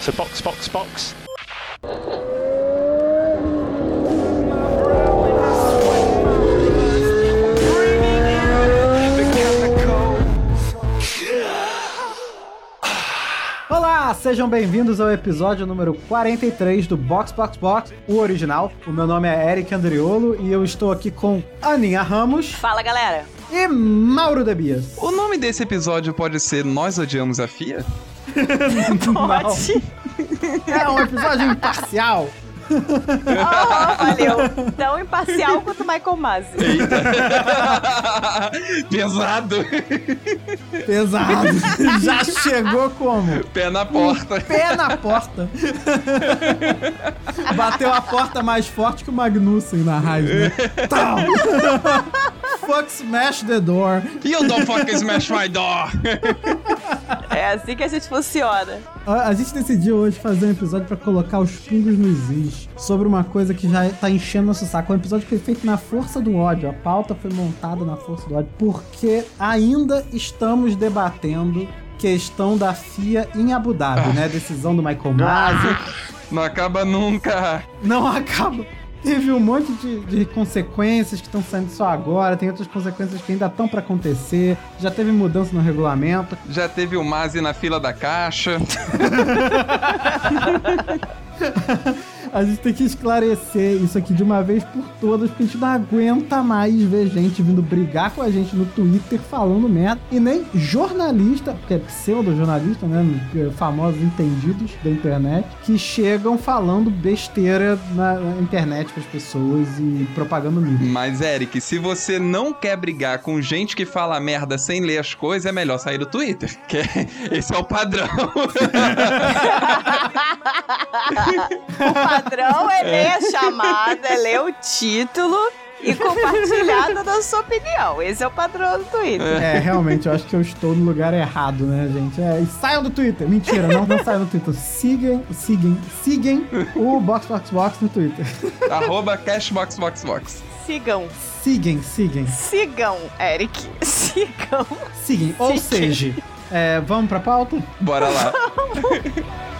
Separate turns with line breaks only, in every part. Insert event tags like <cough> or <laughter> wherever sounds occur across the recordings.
So box, box, box.
Olá, sejam bem-vindos ao episódio número 43 do Box Box Box, o original. O meu nome é Eric Andriolo e eu estou aqui com Aninha Ramos
Fala, galera.
e Mauro Debias.
O nome desse episódio pode ser Nós Odiamos a FIA? <laughs>
Pode.
É um episódio imparcial.
Oh, valeu. Tão imparcial quanto Michael Masi. <laughs>
Pesado!
Pesado. <laughs> Já chegou como?
Pé na porta.
Pé na porta. Bateu a porta mais forte que o Magnussen na raiva. Né? Tal. Fuck smash the door.
You don't fucking smash my door! <laughs>
É assim que a gente funciona.
A, a gente decidiu hoje fazer um episódio pra colocar os pingos nos is sobre uma coisa que já tá enchendo nosso saco. Um episódio que foi feito na força do ódio. A pauta foi montada na força do ódio. Porque ainda estamos debatendo questão da FIA em Abu Dhabi, né? Decisão do Michael Masi.
Não acaba nunca.
Não acaba. Teve um monte de, de consequências que estão saindo só agora, tem outras consequências que ainda estão pra acontecer. Já teve mudança no regulamento.
Já teve o Mazi na fila da caixa. <laughs>
A gente tem que esclarecer isso aqui de uma vez por todas, porque a gente não aguenta mais ver gente vindo brigar com a gente no Twitter falando merda. E nem jornalista, porque é pseudo-jornalista, né? Famosos entendidos da internet, que chegam falando besteira na, na internet pras pessoas e propagando mídia.
Mas, Eric, se você não quer brigar com gente que fala merda sem ler as coisas, é melhor sair do Twitter. Que é- esse é o padrão. <laughs> <laughs>
O padrão é ler a chamada, é ler o título e compartilhar toda a sua opinião. Esse é o padrão do Twitter.
É, realmente, eu acho que eu estou no lugar errado, né, gente? É, e saiam do Twitter. Mentira, não, não saiam do Twitter. Sigam, sigam, sigam o Box Box Box no Twitter.
Arroba cashboxboxbox.
Sigam.
Sigam, sigam,
Sigam, Eric. Sigam.
sigam. Ou seja, é, vamos pra pauta?
Bora lá. <laughs>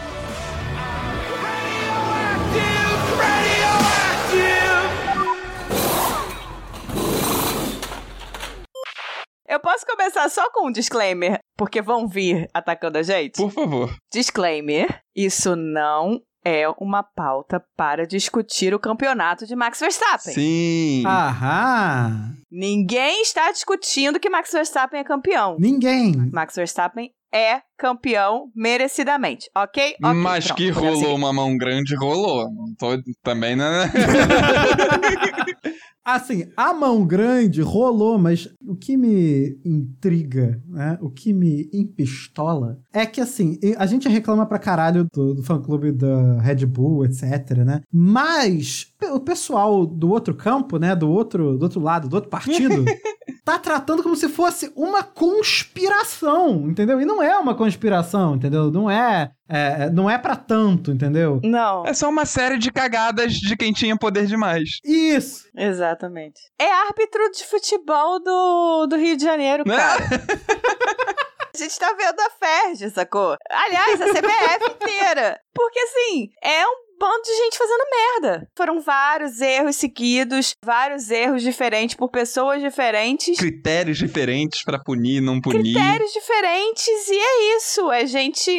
Eu posso começar só com um disclaimer, porque vão vir atacando a gente?
Por favor.
Disclaimer: isso não é uma pauta para discutir o campeonato de Max Verstappen.
Sim.
Aham.
Ninguém está discutindo que Max Verstappen é campeão.
Ninguém.
Max Verstappen é campeão merecidamente, ok? Ok,
Mas
pronto,
que
podemos
rolou uma mão grande, rolou. Não tô também, né? <laughs>
Assim, a mão grande rolou, mas o que me intriga, né? O que me empistola é que, assim, a gente reclama pra caralho do, do fã-clube da Red Bull, etc, né? Mas o pessoal do outro campo, né? Do outro, do outro lado, do outro partido, <laughs> tá tratando como se fosse uma conspiração, entendeu? E não é uma conspiração, entendeu? Não é, é não é para tanto, entendeu?
Não,
É só uma série de cagadas de quem tinha poder demais.
Isso.
exatamente. É árbitro de futebol do, do Rio de Janeiro,
Né?
cara. <laughs> A gente tá vendo a Ferg, sacou? Aliás, a CBF inteira. Porque, assim, é um bando de gente fazendo merda. Foram vários erros seguidos, vários erros diferentes por pessoas diferentes.
Critérios diferentes pra punir, não punir.
Critérios diferentes, e é isso. É gente.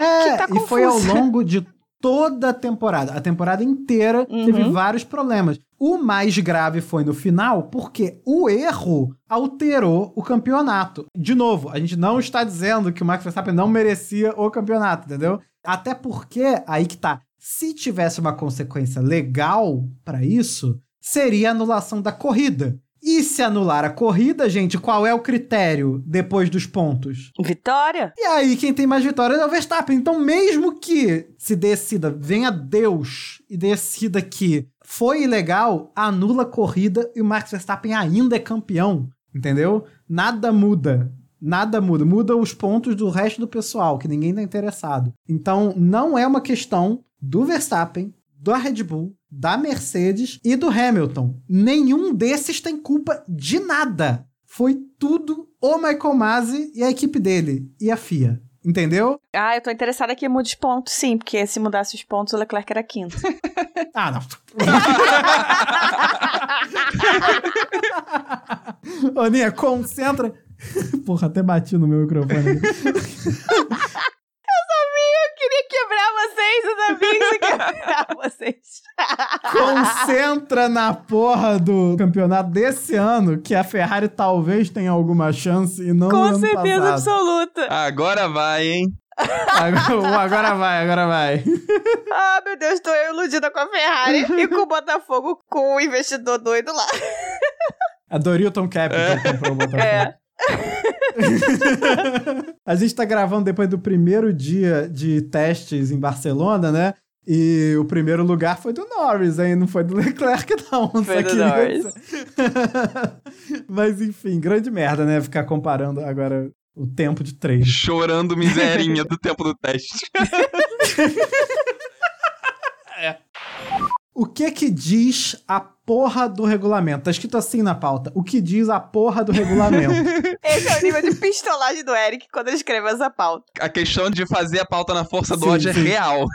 É,
que tá
e foi ao
confusa.
longo de toda a temporada. A temporada inteira
Uhum.
teve vários problemas. O mais grave foi no final, porque o erro alterou o campeonato. De novo, a gente não está dizendo que o Max Verstappen não merecia o campeonato, entendeu? Até porque, aí que tá, se tivesse uma consequência legal pra isso, seria a anulação da corrida. E se anular a corrida, gente, qual é o critério depois dos pontos?
Vitória?
E aí, quem tem mais vitórias é o Verstappen. Então, mesmo que se decida, venha Deus e decida que foi ilegal, anula a corrida e o Max Verstappen ainda é campeão. Entendeu? Nada muda. Nada muda. Muda os pontos do resto do pessoal, que ninguém tá interessado. Então, não é uma questão do Verstappen, da Red Bull, da Mercedes e do Hamilton. Nenhum desses tem culpa de nada. Foi tudo o Michael Masi e a equipe dele e a FIA. Entendeu?
Ah, eu tô interessada que mude os pontos, sim, porque se mudasse os pontos, o Leclerc era quinto. <laughs>
Ah, não. <laughs> Ô, Nia, concentra. Porra, até bati no meu microfone. <laughs>
Quebrar vocês, que você quebrar <laughs> vocês.
Concentra na porra do campeonato desse ano, que a Ferrari talvez tenha alguma chance e não
Com certeza
passado.
absoluta.
Agora vai, hein?
Agora, agora vai, agora vai. <laughs>
Ah, meu Deus, tô eu iludida com a Ferrari e com o Botafogo com o investidor doido lá.
A Dorilton Capital comprou o Botafogo.
É.
a gente tá gravando depois do primeiro dia de testes em Barcelona, né? E o primeiro lugar foi do Norris, hein? Não foi do <laughs> Leclerc, não.
Foi do
queria
Norris. <laughs>
Mas enfim, grande merda, né? Ficar comparando agora o tempo de treino.
Chorando miserinha do tempo do teste. <laughs>
O que que diz a porra do regulamento? Tá escrito assim na pauta. O que diz a porra do regulamento? <laughs>
Esse é o nível de pistolagem do Eric quando ele escreveu essa pauta.
A questão de fazer a pauta na força do
Sim,
ódio é real.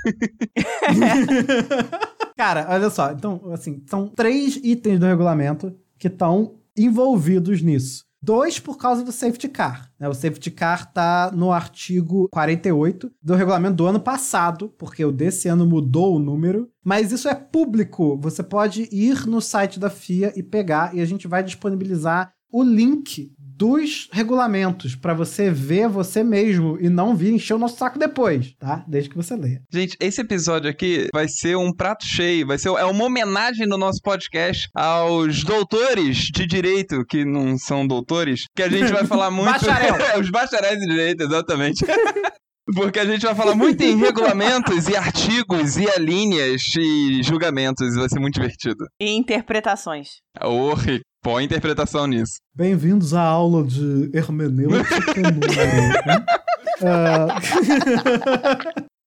<laughs>
Cara, olha só. Então, assim, são três itens do regulamento que estão envolvidos nisso. Dois por causa do safety car. né? O safety car tá no artigo 48 do regulamento do ano passado, porque o desse ano mudou o número. Mas isso é público. Você pode ir no site da FIA e pegar, e a gente vai disponibilizar o link dos regulamentos para você ver você mesmo e não vir encher o nosso saco depois, tá? Desde que você leia.
Gente, esse episódio aqui vai ser um prato cheio, vai ser é uma homenagem no nosso podcast aos doutores de direito que não são doutores, que a gente vai falar <laughs> muito
Bacharel. <laughs>
os bacharéis de direito, exatamente. <laughs> Porque a gente vai falar muito em regulamentos e artigos e alíneas e julgamentos, e vai ser muito divertido.
E interpretações.
Oh, põe interpretação nisso.
Bem-vindos à aula de hermenêutica <laughs> número. né? <laughs> Ah,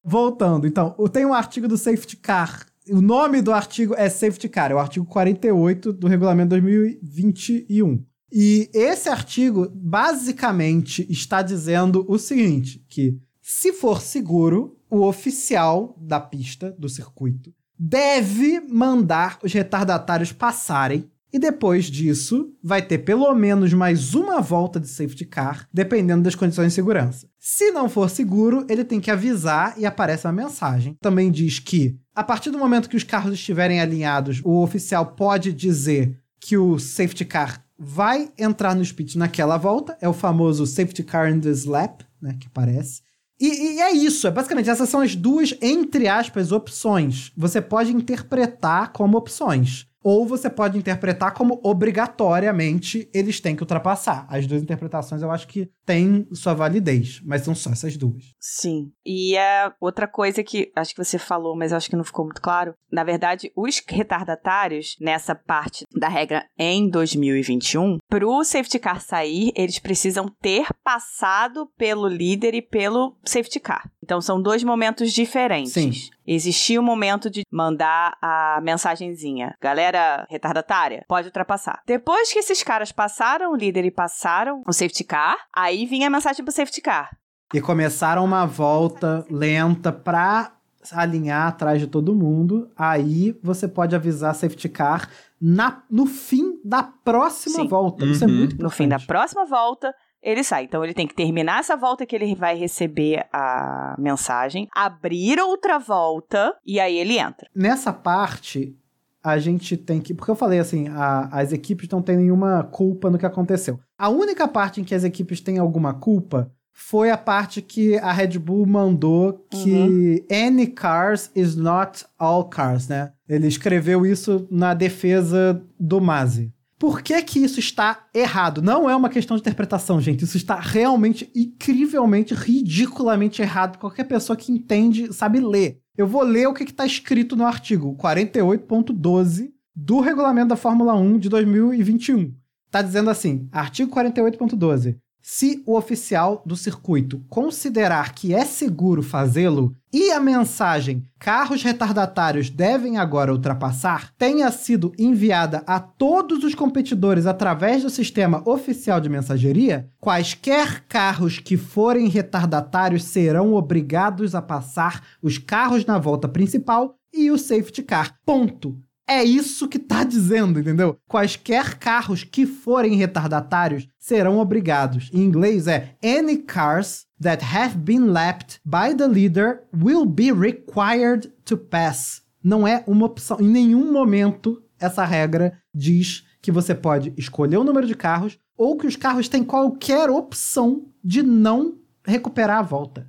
Voltando, então, tem um artigo do Safety Car. O nome do artigo é Safety Car, é o artigo 48 do regulamento 2021. E esse artigo basicamente está dizendo o seguinte: que se for seguro, o oficial da pista, do circuito, deve mandar os retardatários passarem e depois disso, vai ter pelo menos mais uma volta de safety car, dependendo das condições de segurança. Se não for seguro, ele tem que avisar e aparece uma mensagem. Também diz que, a partir do momento que os carros estiverem alinhados, o oficial pode dizer que o safety car vai entrar no pits naquela volta. É o famoso safety car in the slap, né, que aparece. E, e é isso, é basicamente essas são as duas, entre aspas, opções. Você pode interpretar como opções. Ou você pode interpretar como obrigatoriamente eles têm que ultrapassar. As duas interpretações eu acho que têm sua validez, mas são só essas duas.
Sim. E é outra coisa que acho que você falou, mas acho que não ficou muito claro. Na verdade, os retardatários, nessa parte da regra em 2021, pro safety car sair, eles precisam ter passado pelo líder e pelo safety car. Então são dois momentos diferentes.
Sim.
Existia o momento de mandar a mensagenzinha. Galera retardatária, pode ultrapassar. Depois que esses caras passaram o líder e passaram o safety car, aí vinha a mensagem pro safety car.
E começaram uma volta lenta pra alinhar atrás de todo mundo. Aí você pode avisar a safety car na, no fim da próxima
Sim.
volta. Isso é
Uhum.
muito
No fim da
importante.
próxima volta, ele sai. Então ele tem que terminar essa volta que ele vai receber a mensagem, abrir outra volta e aí ele entra.
Nessa parte, a gente tem que. Porque eu falei assim, a- as equipes não têm nenhuma culpa no que aconteceu. A única parte em que as equipes têm alguma culpa foi a parte que a Red Bull mandou que any cars is not all cars, né? Ele escreveu isso na defesa do Masi. Por que que isso está errado? Não é uma questão de interpretação, gente. Isso está realmente, incrivelmente, ridiculamente errado. Qualquer pessoa que entende sabe ler. Eu vou ler o que está escrito no artigo 48.12 do regulamento da Fórmula 1 de 2021. Tá dizendo assim, artigo 48.12. Se o oficial do circuito considerar que é seguro fazê-lo e a mensagem carros retardatários devem agora ultrapassar tenha sido enviada a todos os competidores através do sistema oficial de mensageria, quaisquer carros que forem retardatários serão obrigados a passar os carros na volta principal e o safety car. Ponto. É isso que tá dizendo, entendeu? Quaisquer carros que forem retardatários serão obrigados. Em inglês é any cars that have been lapped by the leader will be required to pass. Não é uma opção. Em nenhum momento essa regra diz que você pode escolher o número de carros ou que os carros têm qualquer opção de não recuperar a volta.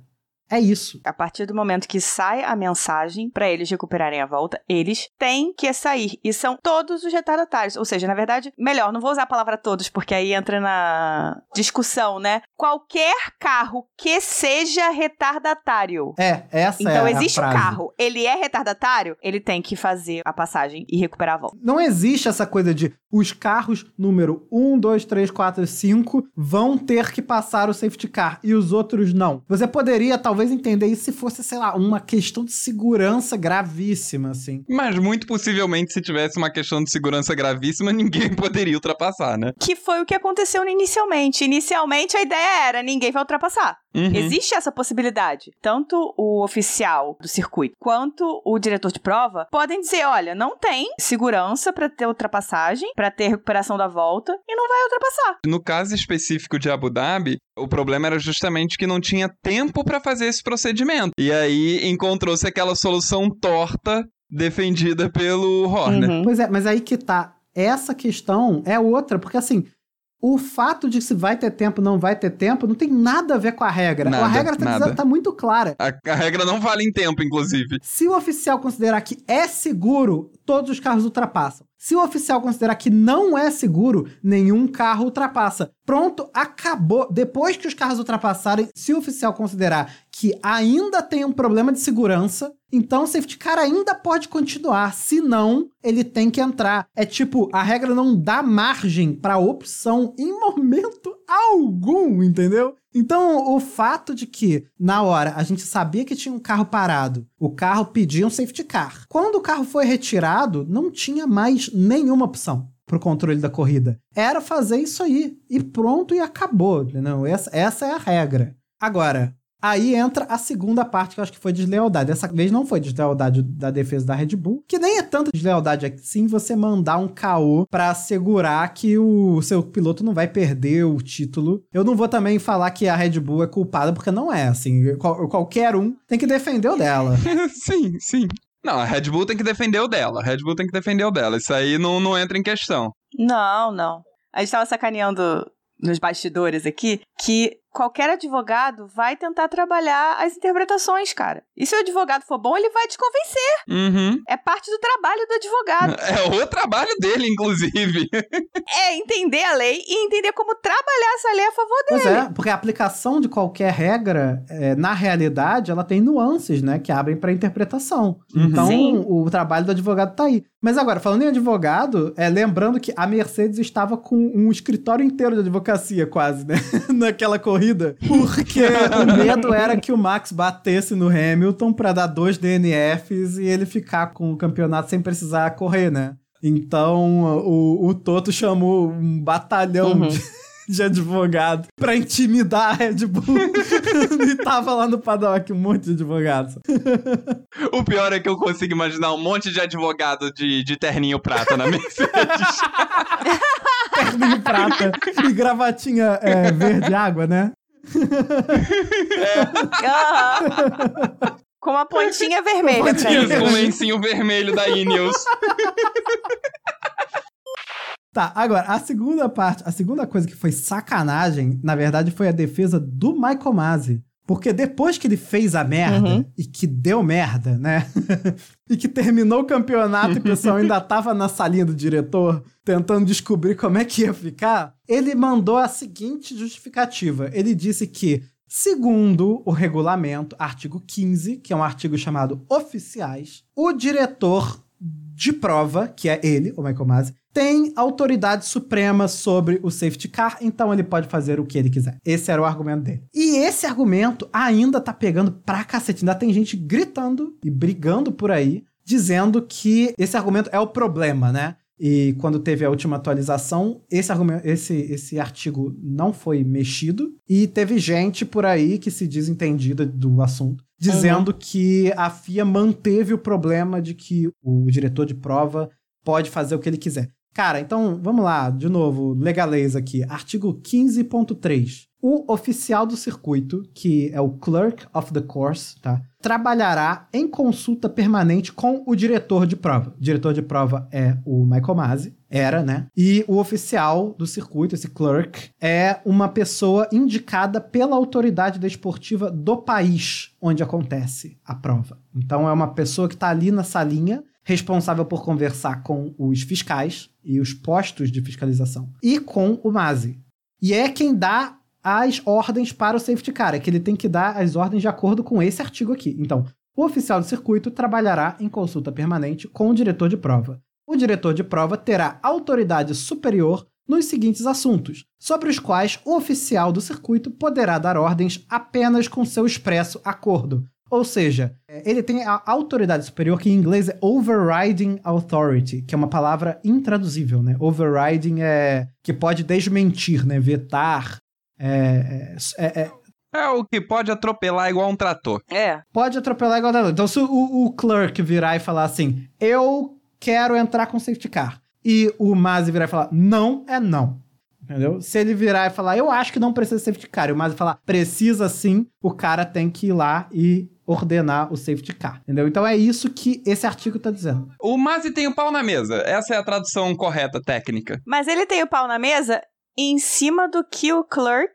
É isso.
A partir do momento que sai a mensagem para eles recuperarem a volta, eles têm que sair. E são todos os retardatários. Ou seja, na verdade, melhor, não vou usar a palavra todos, porque aí entra na discussão, né? Qualquer carro que seja retardatário.
É, essa
então,
é
existe
a
um
frase.
carro, ele é retardatário, ele tem que fazer a passagem e recuperar a volta.
Não existe essa coisa de os carros número 1, 2, 3, 4 e 5 vão ter que passar o safety car e os outros não. Você poderia talvez entender isso se fosse, sei lá, uma questão de segurança gravíssima, assim.
Mas muito possivelmente, se tivesse uma questão de segurança gravíssima, <laughs> ninguém poderia ultrapassar, né?
Que foi o que aconteceu inicialmente. Inicialmente a ideia era ninguém vai ultrapassar.
Uhum.
Existe essa possibilidade. Tanto o oficial do circuito quanto o diretor de prova podem dizer: olha, não tem segurança para ter ultrapassagem, para ter recuperação da volta e não vai ultrapassar.
No caso específico de Abu Dhabi, o problema era justamente que não tinha tempo para fazer esse procedimento. E aí encontrou-se aquela solução torta defendida pelo Horner.
Uhum.
Pois é, mas aí que tá. Essa questão é outra, porque assim, o fato de se vai ter tempo não vai ter tempo não tem nada a ver com a regra.
Nada,
a regra tá, tá muito clara.
A, a regra não vale em tempo, inclusive.
Se o oficial considerar que é seguro, todos os carros ultrapassam. Se o oficial considerar que não é seguro, nenhum carro ultrapassa. Pronto, acabou. Depois que os carros ultrapassarem, se o oficial considerar que ainda tem um problema de segurança, então o safety car ainda pode continuar. Se não, ele tem que entrar. É tipo, a regra não dá margem para opção em momento algum, entendeu? Então, o fato de que, na hora, a gente sabia que tinha um carro parado, o carro pedia um safety car. Quando o carro foi retirado, não tinha mais nenhuma opção pro controle da corrida. Era fazer isso aí. E pronto, e acabou. Entendeu? Essa, essa é a regra. Agora, aí entra a segunda parte que eu acho que foi deslealdade. Dessa vez não foi deslealdade da defesa da Red Bull, que nem é tanta deslealdade assim você mandar um KO pra assegurar que o seu piloto não vai perder o título. Eu não vou também falar que a Red Bull é culpada, porque não é, assim. Qual- qualquer um tem que defender o dela. <laughs>
sim, sim. Não, a Red Bull tem que defender o dela. A Red Bull tem que defender o dela. Isso aí não, não entra em questão.
Não, não. A gente tava sacaneando nos bastidores aqui que qualquer advogado vai tentar trabalhar as interpretações, cara. E se o advogado for bom, ele vai te convencer.
Uhum.
É parte do trabalho do advogado. <laughs>
É o trabalho dele, inclusive. <laughs>
é entender a lei e entender como trabalhar essa lei a favor dele.
Pois é, porque a aplicação de qualquer regra, é, na realidade, ela tem nuances, né? Que abrem pra interpretação.
Uhum.
Então,
Sim.
o trabalho do advogado tá aí. Mas agora, falando em advogado, é, lembrando que a Mercedes estava com um escritório inteiro de advocacia, quase, né? <laughs> Naquela corrida. Porque o <laughs> medo era que o Max batesse no Hamilton pra dar dois DNFs e ele ficar com o campeonato sem precisar correr, né? Então, o, o Toto chamou um batalhão
Uhum.
de, de advogado pra intimidar a Red Bull. <laughs> e tava lá no paddock um monte de advogados.
O pior é que eu consigo imaginar um monte de advogado de, de terninho prata na Mercedes. <laughs>
Terninho prata <laughs> e gravatinha é, verde água, né?
Aham. <laughs> Com uma pontinha vermelha pra
Pontinha.
Isso, com o lencinho vermelho da Ineos. <laughs>
Tá, agora, a segunda parte, a segunda coisa que foi sacanagem, na verdade, foi a defesa do Michael Masi. Porque depois que ele fez a merda,
Uhum.
e que deu merda, né? <laughs> e que terminou o campeonato e o pessoal ainda <laughs> tava na salinha do diretor tentando descobrir como é que ia ficar, ele mandou a seguinte justificativa. Ele disse que, segundo o regulamento, artigo 15, que é um artigo chamado oficiais, o diretor de prova, que é ele, o Michael Masi, tem autoridade suprema sobre o safety car, então ele pode fazer o que ele quiser. Esse era o argumento dele. E esse argumento ainda tá pegando pra cacete. Ainda tem gente gritando e brigando por aí, dizendo que esse argumento é o problema, né? E quando teve a última atualização, esse, argumento, esse, esse artigo não foi mexido. E teve gente por aí que se diz entendida do assunto, dizendo uhum. que a FIA manteve o problema de que o diretor de prova pode fazer o que ele quiser. Cara, então vamos lá, de novo, legalês aqui. Artigo 15.3. O oficial do circuito, que é o clerk of the course, tá? Trabalhará em consulta permanente com o diretor de prova. O diretor de prova é o Michael Masi, era, né? E o oficial do circuito, esse clerk, é uma pessoa indicada pela autoridade desportiva do país onde acontece a prova. Então é uma pessoa que está ali na salinha responsável por conversar com os fiscais e os postos de fiscalização e com o MASE. E é quem dá as ordens para o safety car, é que ele tem que dar as ordens de acordo com esse artigo aqui. Então, o oficial do circuito trabalhará em consulta permanente com o diretor de prova. O diretor de prova terá autoridade superior nos seguintes assuntos, sobre os quais o oficial do circuito poderá dar ordens apenas com seu expresso acordo, ou seja, é, ele tem a autoridade superior, que em inglês é overriding authority, que é uma palavra intraduzível, né? Overriding é que pode desmentir, né? Vetar. É,
é, é, é o que pode atropelar igual um trator.
É.
Pode atropelar igual um trator. Então, se o, o clerk virar e falar assim, eu quero entrar com safety car, e o Mazi virar e falar, não é não. Entendeu? Se ele virar e falar, eu acho que não precisa safety car, e o Mazi falar, precisa sim, o cara tem que ir lá e ordenar o safety car, entendeu? Então é isso que esse artigo tá dizendo.
O Mazi tem o pau na mesa. Essa é a tradução correta técnica.
Mas ele tem o pau na mesa em cima do que o clerk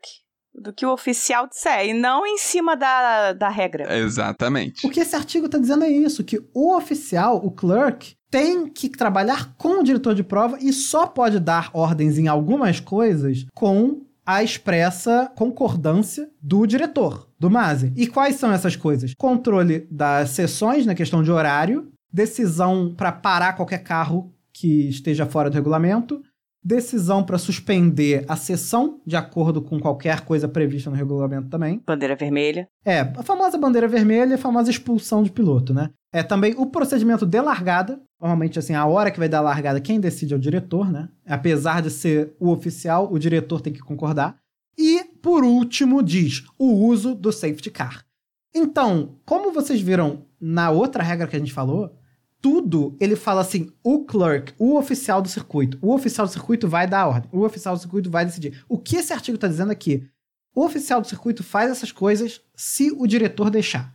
do que o oficial disser, e não em cima da, da regra.
Exatamente.
O que esse artigo está dizendo é isso, que o oficial, o clerk, tem que trabalhar com o diretor de prova e só pode dar ordens em algumas coisas com a expressa concordância do diretor, do MASE. E quais são essas coisas? Controle das sessões na questão de horário, decisão para parar qualquer carro que esteja fora do regulamento, decisão para suspender a sessão, de acordo com qualquer coisa prevista no regulamento também.
Bandeira vermelha.
É, a famosa bandeira vermelha a famosa expulsão de piloto, né? É também o procedimento de largada. Normalmente, assim, a hora que vai dar a largada, quem decide é o diretor, né? Apesar de ser o oficial, o diretor tem que concordar. E, por último, diz o uso do safety car. Então, como vocês viram na outra regra que a gente falou, tudo ele fala assim: o clerk, o oficial do circuito, o oficial do circuito vai dar a ordem, o oficial do circuito vai decidir. O que esse artigo está dizendo aqui? O oficial do circuito faz essas coisas se o diretor deixar.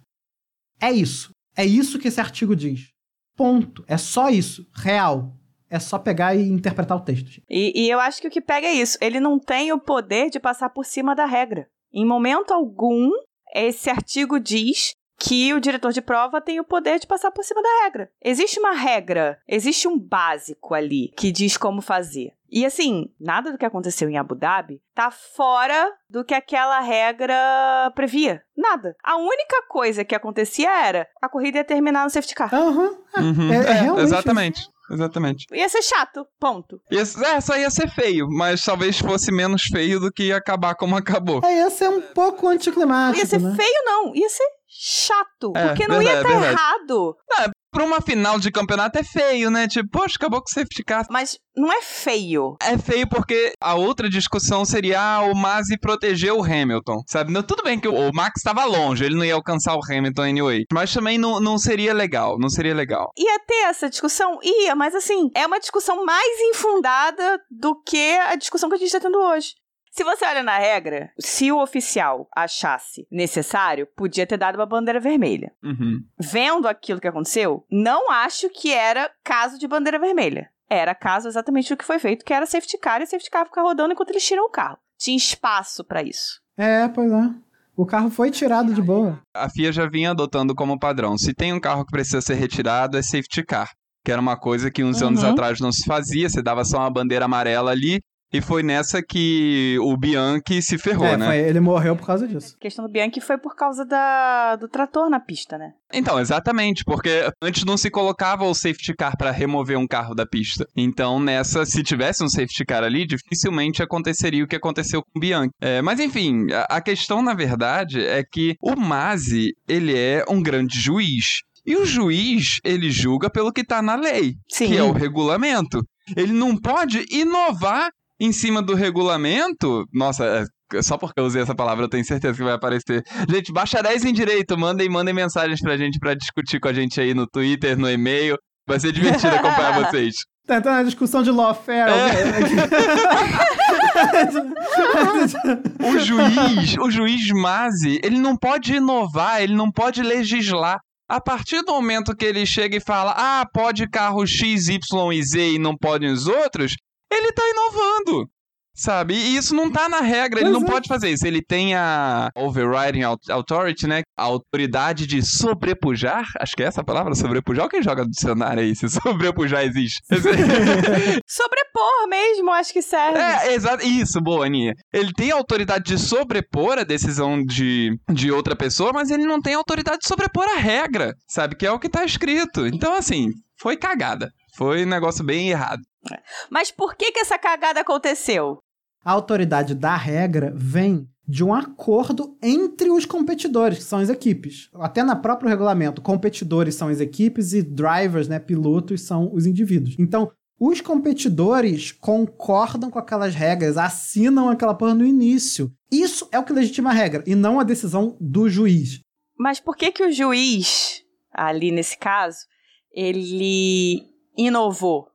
É isso. É isso que esse artigo diz. Ponto. É só isso. Real. É só pegar e interpretar o texto.
E, e eu acho que o que pega é isso. Ele não tem o poder de passar por cima da regra. Em momento algum, esse artigo diz que o diretor de prova tem o poder de passar por cima da regra. Existe uma regra, existe um básico ali que diz como fazer. E assim, nada do que aconteceu em Abu Dhabi tá fora do que aquela regra previa. Nada. A única coisa que acontecia era a corrida ia terminar no safety car.
Uhum.
uhum. É, é, exatamente. Exatamente.
Ia ser chato, ponto.
Ia, é, só ia ser feio, mas talvez fosse menos feio do que acabar como acabou.
É, ia ser um pouco anticlimático.
Ia ser
né?
feio, não. Ia ser chato. É, porque não verdade, ia estar errado.
Não, é, pra uma final de campeonato é feio, né? Tipo, poxa, acabou com o safety car.
Mas não é feio.
É feio porque a outra discussão seria ah, o Masi protegeu o Hamilton, sabe? Não, tudo bem que o Max estava longe, ele não ia alcançar o Hamilton anyway. Mas também não, não seria legal, não seria legal.
Ia ter essa discussão? Ia, mas assim, é uma discussão mais infundada do que a discussão que a gente está tendo hoje. Se você olha na regra, se o oficial achasse necessário, podia ter dado uma bandeira vermelha.
Uhum.
Vendo aquilo que aconteceu, não acho que era caso de bandeira vermelha. Era caso exatamente do que foi feito, que era safety car e safety car ficar rodando enquanto eles tiram o carro. Tinha espaço para isso.
É, pois é. O carro foi tirado de boa.
A FIA já vinha adotando como padrão. Se tem um carro que precisa ser retirado, é safety car. Que era uma coisa que uns uhum. anos atrás não se fazia. Você dava só uma bandeira amarela ali E foi nessa que o Bianchi se ferrou,
é,
né?
foi- ele morreu por causa disso.
A questão do Bianchi foi por causa da, do trator na pista, né?
Então, exatamente, porque antes não se colocava o safety car pra remover um carro da pista. Então, nessa, se tivesse um safety car ali, dificilmente aconteceria o que aconteceu com o Bianchi. É, mas enfim, a, a questão na verdade é que o Masi, ele é um grande juiz. E o juiz, ele julga pelo que tá na lei,
Sim.
que é o regulamento. Ele não pode inovar em cima do regulamento. Nossa, é, só porque eu usei essa palavra, eu tenho certeza que vai aparecer. Gente, bacharéis em direito, mandem, mandem mensagens pra gente pra discutir com a gente aí no Twitter, no e-mail. Vai ser divertido acompanhar <laughs> vocês.
Tá entrando na discussão de lawfare. <laughs>
O juiz, o juiz Mazi, ele não pode inovar, ele não pode legislar. A partir do momento que ele chega e fala, ah, pode carro X, Y e Z e não podem os outros, ele tá inovando. Sabe? E isso não tá na regra, ele
Pois
não
é.
pode fazer isso. Ele tem a overriding au- authority, né? A autoridade de sobrepujar. Acho que é essa a palavra, sobrepujar. Quem joga no dicionário aí, se <laughs> sobrepujar existe. <laughs>
Sobrepor mesmo, acho que serve.
É, exato. Isso, boa, Aninha. Ele tem a autoridade de sobrepor a decisão de, de outra pessoa, mas ele não tem a autoridade de sobrepor a regra, sabe? Que é o que tá escrito. Então, assim, foi cagada. Foi um negócio bem errado.
Mas por que que essa cagada aconteceu?
A autoridade da regra vem de um acordo entre os competidores, que são as equipes. Até na próprio regulamento, competidores são as equipes e drivers, né, pilotos, são os indivíduos. Então, os competidores concordam com aquelas regras, assinam aquela porra no início. Isso é o que legitima a regra, e não a decisão do juiz.
Mas por que que o juiz, ali nesse caso, ele inovou?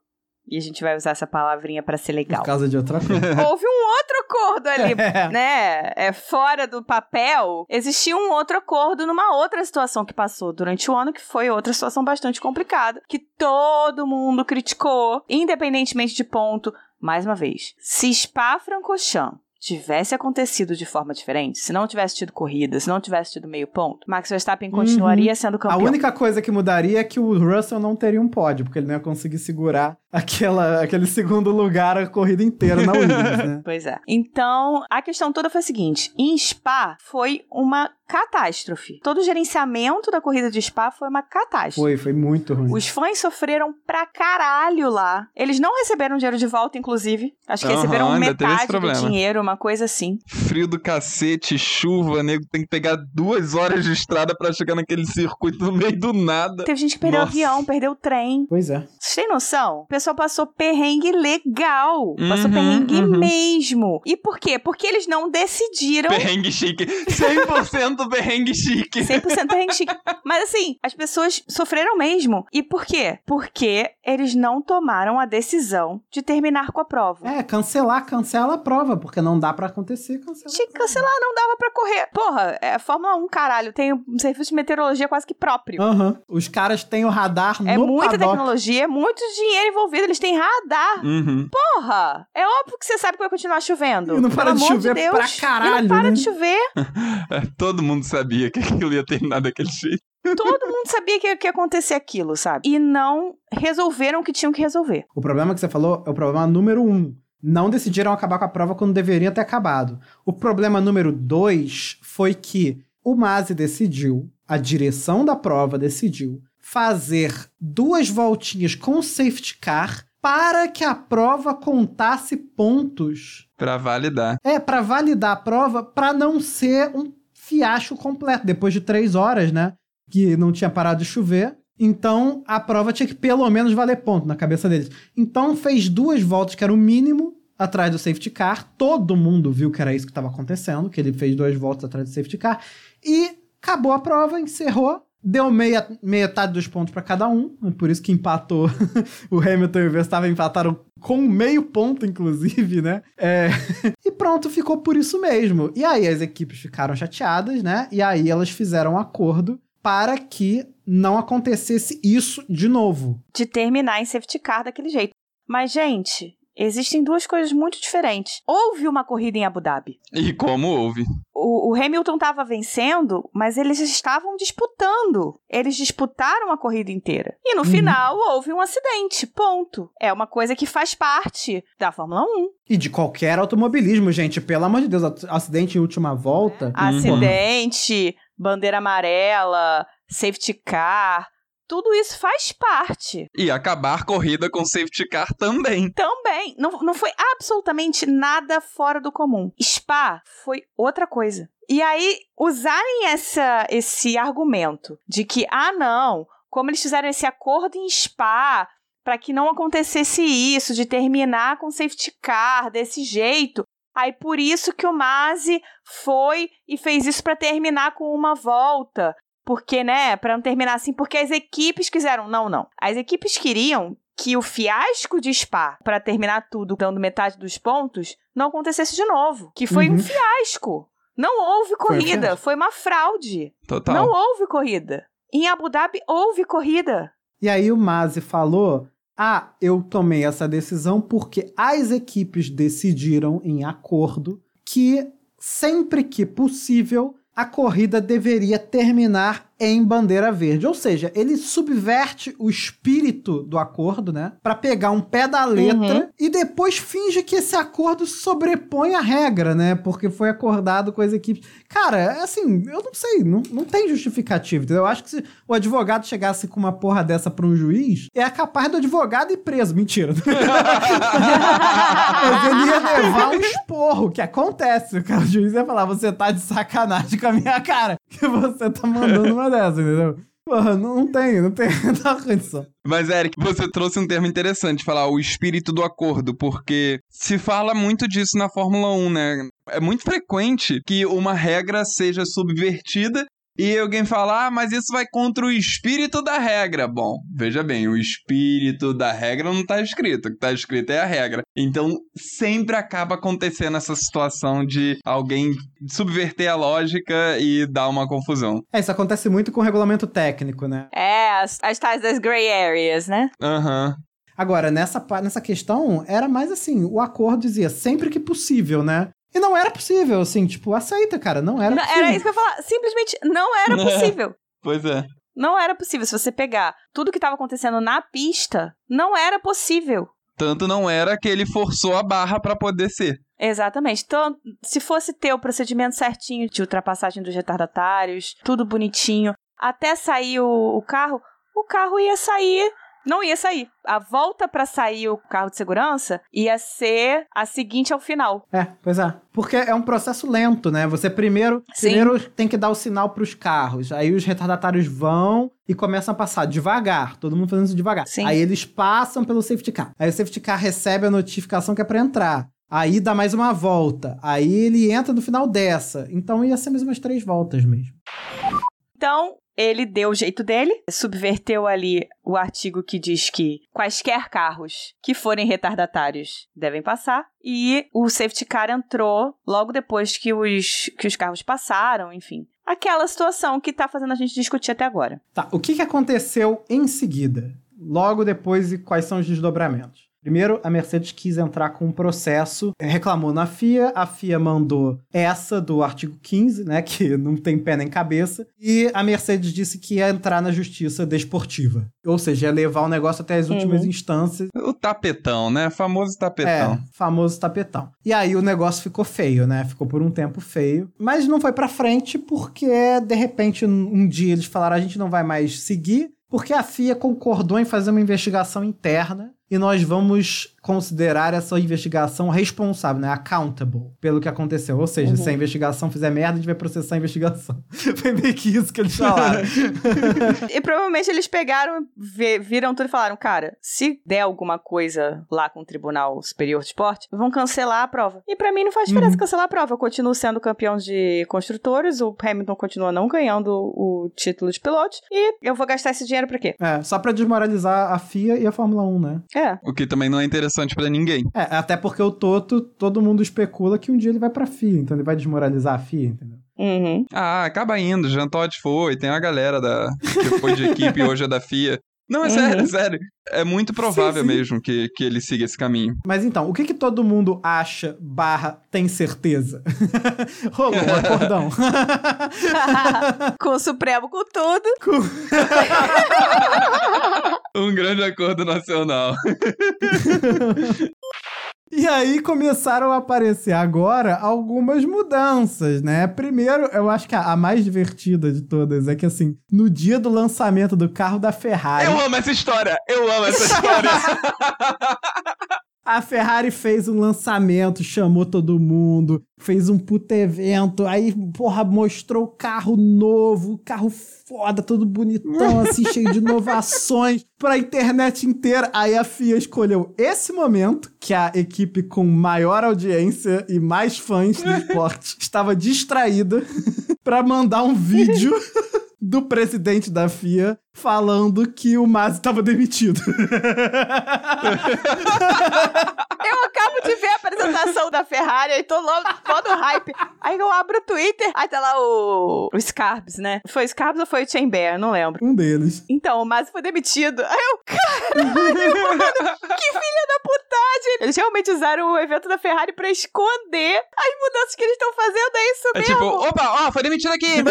E a gente vai usar essa palavrinha pra ser legal.
Por causa de outra coisa. <laughs>
Houve um outro acordo ali, <laughs>
É.
né? É, fora do papel, existia um outro acordo numa outra situação que passou durante o ano, que foi outra situação bastante complicada, que todo mundo criticou, independentemente de ponto. Mais uma vez, se Spa-Francorchamps tivesse acontecido de forma diferente, se não tivesse tido corrida, se não tivesse tido meio ponto, Max Verstappen continuaria sendo
A
campeão.
única coisa que mudaria é que o Russell não teria um pódio, porque ele não ia conseguir segurar aquela, aquele segundo lugar a corrida inteira na <laughs> Williams, né?
Pois é. Então, a questão toda foi a seguinte: em Spa foi uma catástrofe. Todo o gerenciamento da corrida de Spa foi uma catástrofe.
Foi, foi muito ruim.
Os fãs sofreram pra caralho lá. Eles não receberam dinheiro de volta, inclusive. Acho que
Aham,
receberam metade do dinheiro, uma coisa assim.
Frio do cacete, chuva, nego tem que pegar duas horas de estrada pra chegar naquele circuito no meio do nada.
Teve gente que perdeu
Nossa.
avião, perdeu o trem.
Pois é.
Vocês têm noção? O pessoal passou perrengue legal. Passou
Uhum,
perrengue
uhum.
mesmo. E por quê? Porque eles não decidiram
Perrengue chique. 100% perrengue chique.
100% perrengue chique. Mas assim, as pessoas sofreram mesmo. E por quê? Porque eles não tomaram a decisão de terminar com a prova.
É, cancelar, cancela a prova, porque não dá pra acontecer, cancela.
Tinha que cancelar, não dava pra correr. Porra, é Fórmula 1, caralho, tem um serviço de meteorologia quase que próprio.
Aham. Os caras têm o radar
É
no
muita
paddock.
tecnologia, é muito dinheiro envolvido, eles têm radar.
Uhum.
Porra! É óbvio que você sabe que vai continuar chovendo.
E não
Pelo
para de
amor
chover
Deus.
pra caralho,
E não para
né?
de chover. <laughs>
É, Todo mundo sabia que aquilo ia terminar daquele jeito.
Todo mundo sabia que que ia acontecer aquilo, sabe? E não resolveram o que tinham que resolver.
O problema que você falou é o problema número um. Não decidiram acabar com a prova quando deveria ter acabado. O problema número dois foi que o Masi decidiu, a direção da prova decidiu, fazer duas voltinhas com safety car para que a prova contasse pontos.
Pra validar.
É, para validar a prova, para não ser um fiasco completo, depois de três horas, né? Que não tinha parado de chover. Então, a prova tinha que pelo menos valer ponto na cabeça deles. Então, fez duas voltas, que era o mínimo, atrás do safety car. Todo mundo viu que era isso que estava acontecendo, que ele fez duas voltas atrás do safety car. E acabou a prova, encerrou. Deu meia, metade dos pontos para cada um, é por isso que empatou. <laughs> o Hamilton e o Verstappen empataram com meio ponto, inclusive, né? É, <laughs> e pronto, ficou por isso mesmo. E aí as equipes ficaram chateadas, né? E aí elas fizeram um acordo para que não acontecesse isso de novo.
De terminar em safety car daquele jeito. Mas, gente, existem duas coisas muito diferentes. Houve uma corrida em Abu Dhabi.
E como houve?
O, o Hamilton estava vencendo, mas eles estavam disputando. Eles disputaram a corrida inteira. E no
Uhum.
final houve um acidente. Ponto. É uma coisa que faz parte da Fórmula 1.
E de qualquer automobilismo, gente. Pelo amor de Deus, acidente em última volta.
Acidente, bandeira amarela, safety car. Tudo isso faz parte.
E acabar corrida com safety car também.
Também. Não, não foi absolutamente nada fora do comum. Spa foi outra coisa. E aí, usarem essa, esse argumento de que, ah, não, como eles fizeram esse acordo em Spa para que não acontecesse isso, de terminar com safety car desse jeito. Aí por isso que o Masi foi e fez isso para terminar com uma volta. Porque, né, para não terminar assim, porque as equipes quiseram. Não, não. As equipes queriam que o fiasco de Spa, para terminar tudo dando metade dos pontos, não acontecesse de novo. Que foi
Uhum.
um fiasco. Não houve
Foi um
corrida,
fiasco.
foi uma fraude.
Total.
Não houve corrida. Em Abu Dhabi houve corrida.
E aí o Masi falou: Ah, eu tomei essa decisão porque as equipes decidiram em acordo que sempre que possível a corrida deveria terminar em bandeira verde. Ou seja, ele subverte o espírito do acordo, né? Pra pegar um pé da letra
Uhum.
e depois finge que esse acordo sobrepõe a regra, né? Porque foi acordado com as equipes. Cara, é assim, eu não sei, não, não tem justificativa, entendeu? Eu acho que se o advogado chegasse com uma porra dessa pra um juiz, é capaz do advogado ir preso. Mentira. <laughs> Mas ele ia levar um esporro, que acontece. O cara o juiz ia falar, você tá de sacanagem com a minha cara, que você tá mandando uma dessa, entendeu? Porra, não, não tem, não tem <laughs> muita condição.
Mas, Eric, você trouxe um termo interessante, falar o espírito do acordo, porque se fala muito disso na Fórmula 1, né? É muito frequente que uma regra seja subvertida e alguém fala, ah, mas isso vai contra o espírito da regra. Bom, veja bem, o espírito da regra não tá escrito, o que tá escrito é a regra. Então, sempre acaba acontecendo essa situação de alguém subverter a lógica e dar uma confusão.
É, isso acontece muito com o regulamento técnico, né?
É, as, as tais das gray areas, né?
Aham.
Agora, nessa, nessa questão, era mais assim, o acordo dizia sempre que possível, né? E não era possível, assim, tipo, aceita, cara, não era
Não,
possível.
era isso que eu ia falar. Simplesmente não era <laughs>
É.
possível.
Pois é.
Não era possível. Se você pegar tudo que estava acontecendo na pista, não era possível.
Tanto não era que ele forçou a barra pra poder ser.
Exatamente. Então, se fosse ter o procedimento certinho de ultrapassagem dos retardatários, tudo bonitinho, até sair o, o carro, o carro ia sair. Não ia sair. A volta pra sair o carro de segurança ia ser a seguinte ao final.
É, pois é. Porque é um processo lento, né? Você primeiro,
Sim.
primeiro tem que dar o sinal pros carros. Aí os retardatários vão e começam a passar devagar. Todo mundo fazendo isso devagar.
Sim.
Aí eles passam pelo safety car. Aí o safety car recebe a notificação que é pra entrar. Aí dá mais uma volta. Aí ele entra no final dessa. Então ia ser mais umas três voltas mesmo.
Então, ele deu o jeito dele, subverteu ali o artigo que diz que quaisquer carros que forem retardatários devem passar, e o safety car entrou logo depois que os, que os carros passaram, enfim. Aquela situação que tá fazendo a gente discutir até agora.
Tá, o que, que aconteceu em seguida? Logo depois e quais são os desdobramentos? Primeiro, a Mercedes quis entrar com um processo, reclamou na FIA, a FIA mandou essa do artigo 15, né, que <laughs> não tem pé nem cabeça, e a Mercedes disse que ia entrar na justiça desportiva. Ou seja, ia levar o negócio até as últimas
Uhum.
instâncias.
O tapetão, né? Famoso tapetão.
É, famoso tapetão. E aí o negócio ficou feio, né? Ficou por um tempo feio. Mas não foi pra frente porque, de repente, um um dia eles falaram: a gente não vai mais seguir, porque a FIA concordou em fazer uma investigação interna e nós vamos considerar essa investigação responsável, né? Accountable pelo que aconteceu. Ou seja,
Uhum.
se a investigação fizer merda, a gente vai processar a investigação. <laughs> Foi meio que isso que eles falaram. <laughs>
E provavelmente eles pegaram, viram tudo e falaram: cara, se der alguma coisa lá com o Tribunal Superior de Esporte, vão cancelar a prova. E pra mim não faz diferença
Uhum.
cancelar a prova. Eu continuo sendo campeão de construtores, o Hamilton continua não ganhando o título de piloto, e eu vou gastar esse dinheiro pra quê?
é, só pra desmoralizar a FIA e a Fórmula 1, né?
É.
O que também não é interessante pra ninguém.
É, até porque o Toto, todo mundo especula que um dia ele vai pra FIA, então ele vai desmoralizar a FIA, entendeu?
Uhum.
Ah, acaba indo. Jean Todt foi, tem a galera da que foi de equipe e hoje é da FIA. Não, é
Uhum.
sério, é sério. É muito provável
Sim, sim.
mesmo que, que ele siga esse caminho.
Mas então, o que que todo mundo acha barra tem certeza? <laughs> Rolou um <laughs> acordão. <laughs>
com o Supremo, com tudo.
Um grande acordo nacional. <laughs>
E aí começaram a aparecer agora algumas mudanças, né? Primeiro, eu acho que a, a mais divertida de todas é que, assim, no dia do lançamento do carro da Ferrari,
Eu amo essa história! Eu amo essa história! <laughs>
a Ferrari fez um lançamento, chamou todo mundo, fez um puta evento, aí, porra, mostrou o carro novo, carro foda, todo bonitão, assim, <laughs> cheio de inovações pra internet inteira. Aí a FIA escolheu esse momento, que a equipe com maior audiência e mais fãs do esporte <laughs> estava distraída, <laughs> pra mandar um vídeo do presidente da FIA falando que o Masi estava demitido. <laughs>
Eu acabo de ver a apresentação da Ferrari e tô logo todo hype. Aí eu abro o Twitter, aí tá lá o, o Scarbs, né? Foi o Scarbs ou foi o Chamber? Não lembro.
um deles.
Então, o Masi foi demitido. Aí eu, caralho, mano, que filha da putagem. Eles realmente usaram o evento da Ferrari pra esconder as mudanças que eles estão fazendo, é isso
É
mesmo.
tipo, opa, ó, foi demitido aqui! <laughs>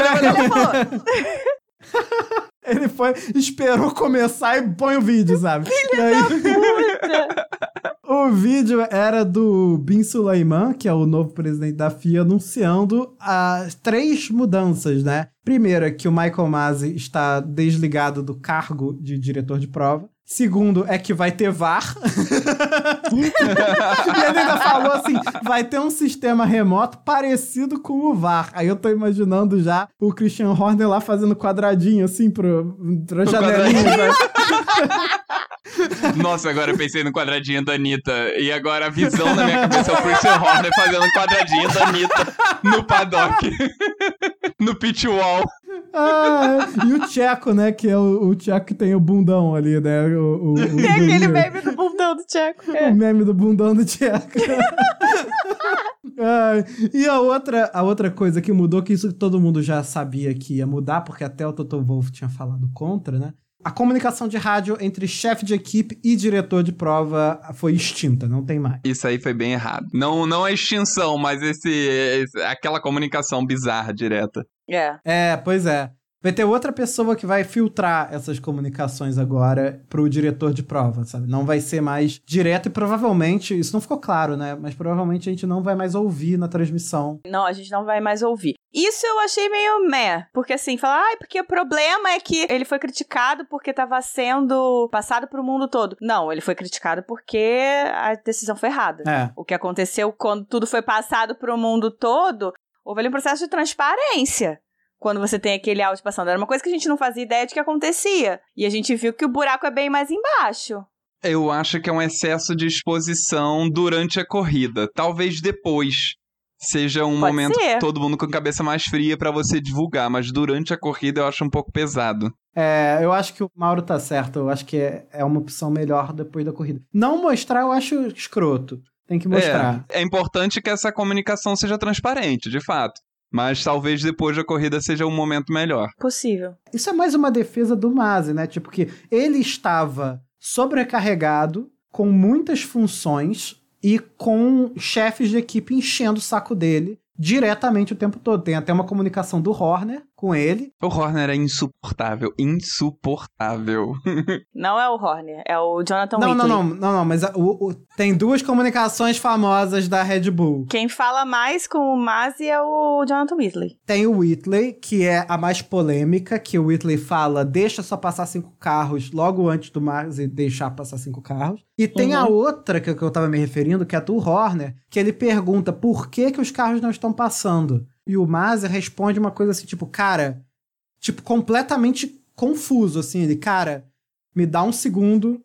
Ele
foi, esperou começar e põe o vídeo, sabe? E aí,
puta.
O vídeo era do Bin Suleiman, que é o novo presidente da FIA, anunciando as três mudanças, né? Primeiro é que o Michael Masi está desligado do cargo de diretor de prova. Segundo é que vai ter VAR. <laughs> e ele ainda falou assim: vai ter um sistema remoto parecido com o VAR. Aí eu tô imaginando já o Christian Horner lá fazendo quadradinho assim pro, pra
O
janelinha.
quadradinho.
sabe? <laughs>
Nossa, agora eu pensei no quadradinho da Anitta. E agora a visão na minha cabeça é o Christian Horner fazendo um quadradinho da Anitta no paddock. <laughs> no pit wall.
Ah, e o Tcheco, né? Que é o, o Tcheco que tem o bundão ali, né? O, o, o
Tem <laughs> aquele
Denir.
meme do bundão do Tcheco. É.
O meme do bundão do Tcheco. <laughs> Ai, e a outra, a outra coisa que mudou, que isso todo mundo já sabia que ia mudar, porque até o Toto Wolff tinha falado contra, né? A comunicação de rádio entre chefe de equipe e diretor de prova foi extinta, não tem mais.
Isso aí foi bem errado. Não, não a extinção, mas esse, esse- aquela comunicação bizarra direta.
É.
É, pois é. Vai ter outra pessoa que vai filtrar essas comunicações agora pro diretor de prova, sabe? Não vai ser mais direto e provavelmente, isso não ficou claro, né? Mas provavelmente a gente não vai mais ouvir na transmissão.
Não, a gente não vai mais ouvir. Isso eu achei meio meh. Porque assim, falar, ai, porque o problema é que ele foi criticado porque tava sendo passado pro mundo todo. Não, ele foi criticado porque a decisão foi errada.
É.
O que aconteceu quando tudo foi passado pro mundo todo, houve ali um processo de transparência. Quando você tem aquele áudio passando. Era uma coisa que a gente não fazia ideia de que acontecia. E a gente viu que o buraco é bem mais embaixo.
Eu acho que é um excesso de exposição durante a corrida. Talvez depois seja um
Pode
momento
ser.
todo mundo com a cabeça mais fria pra você divulgar, mas durante a corrida eu acho um pouco pesado.
É, eu acho que o Mauro tá certo. Eu acho que é, é uma opção melhor depois da corrida. Não mostrar, eu acho escroto. Tem que mostrar.
É, é importante que essa comunicação seja transparente, de fato. Mas talvez depois da corrida seja um momento melhor.
Possível.
Isso é mais uma defesa do Masi, né? Tipo que ele estava sobrecarregado, com muitas funções e com chefes de equipe enchendo o saco dele diretamente o tempo todo. Tem até uma comunicação do Horner com ele.
O Horner é insuportável, insuportável. <laughs>
Não é o Horner, é o Jonathan
não, não,
Whitley.
não, não, não, mas a- o- o- tem duas comunicações famosas da Red Bull.
Quem fala mais com o Masi é o Jonathan Whitley.
Tem o Whitley, que é a mais polêmica, que o Whitley fala, deixa só passar cinco carros logo antes do Masi deixar passar cinco carros. E tem a outra que, que eu tava me referindo, que é a do Horner, que ele pergunta por que, que os carros não estão passando. E o Masi responde uma coisa assim, tipo, cara, tipo, completamente confuso, assim, ele, cara, me dá um segundo,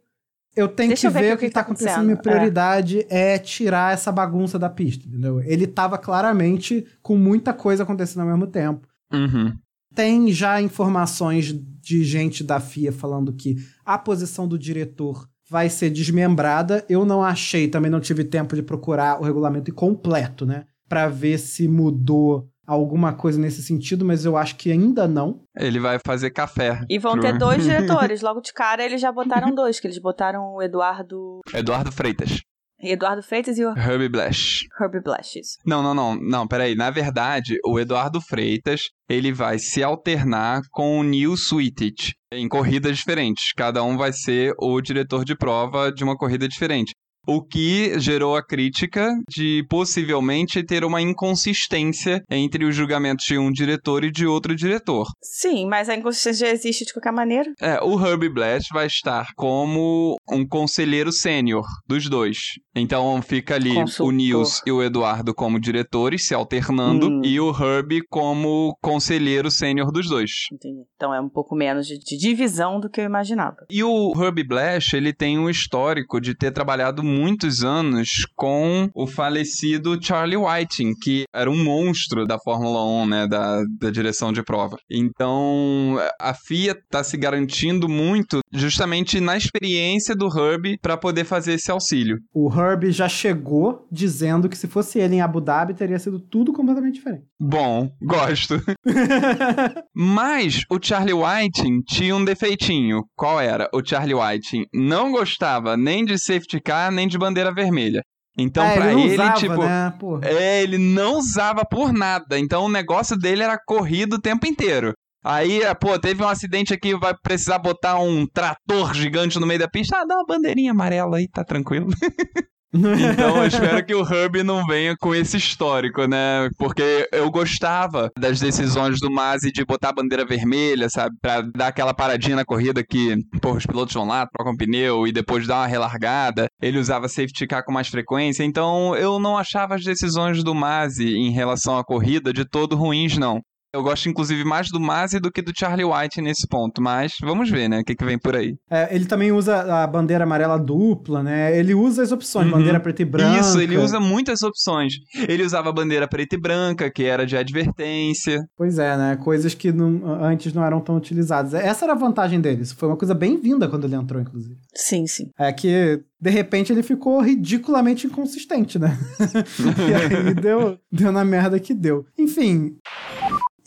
eu tenho
Deixa
que
eu ver
ver o que, tá acontecendo. Minha
acontecendo. É.
prioridade é. tirar essa bagunça da pista, entendeu? Ele tava claramente com muita coisa acontecendo ao mesmo tempo.
Uhum.
Tem já informações de gente da FIA falando que a posição do diretor vai ser desmembrada. Eu não achei, também não tive tempo de procurar o regulamento completo, né? Pra ver se mudou alguma coisa nesse sentido, mas eu acho que ainda não.
Ele vai fazer café.
E vão ter <laughs> dois diretores. Logo de cara, eles já botaram dois, que eles botaram o Eduardo.
Eduardo Freitas.
Eduardo Freitas e o
Herbie Blash.
Herbie Blash. Isso.
Não, não, não, não, peraí. Na verdade, o Eduardo Freitas, ele vai se alternar com o Neil Sweetit em corridas diferentes. Cada um vai ser o diretor de prova de uma corrida diferente o que gerou a crítica de possivelmente ter uma inconsistência entre os julgamentos de um diretor e de outro diretor.
Sim, mas a inconsistência já existe de qualquer maneira.
É, o Herbie Blash vai estar como um conselheiro sênior dos dois. Então fica ali Consultor. o Nils e o Eduardo como diretores, se alternando, hum. e o Herbie como conselheiro sênior dos dois.
Entendi. Então é um pouco menos de, de divisão do que eu imaginava.
E o Herbie Blash, ele tem um histórico de ter trabalhado muitos anos com o falecido Charlie Whiting, que era um monstro da Fórmula 1, né, da, da direção de prova. Então, a FIA está se garantindo muito justamente na experiência do Herbie para poder fazer esse auxílio.
O Herbie já chegou dizendo que se fosse ele em Abu Dhabi teria sido tudo completamente diferente.
Bom, gosto. <laughs> Mas o Charlie Whiting tinha um defeitinho. Qual era? O Charlie Whiting não gostava nem de safety car, nem de bandeira vermelha. Então, é, pra ele, ele usava, tipo. Né? É, ele não usava por nada. Então, o negócio dele era corrido o tempo inteiro. Aí, pô, teve um acidente aqui, vai precisar botar um trator gigante no meio da pista. Ah, dá uma bandeirinha amarela aí, tá tranquilo. <laughs> então eu espero que o Hub não venha com esse histórico, né? Porque eu gostava das decisões do Masi de botar a bandeira vermelha, sabe? Pra dar aquela paradinha na corrida que, pô, os pilotos vão lá, trocam pneu e depois dá uma relargada. Ele usava safety car com mais frequência. Então eu não achava as decisões do Masi em relação à corrida de todo ruins, não. Eu gosto, inclusive, mais do Masi do que do Charlie White nesse ponto, mas vamos ver, né? O que, que vem por aí.
É, ele também usa a bandeira amarela dupla, né? Ele usa as opções, uhum. bandeira preta e branca.
Isso, ele usa muitas opções. Ele usava a bandeira preta e branca, que era de advertência.
Pois é, né? Coisas que não, antes não eram tão utilizadas. Essa era a vantagem dele. Isso foi uma coisa bem-vinda quando ele entrou, inclusive.
Sim, sim.
É que de repente ele ficou ridiculamente inconsistente, né? <laughs> e aí deu, deu na merda que deu. Enfim.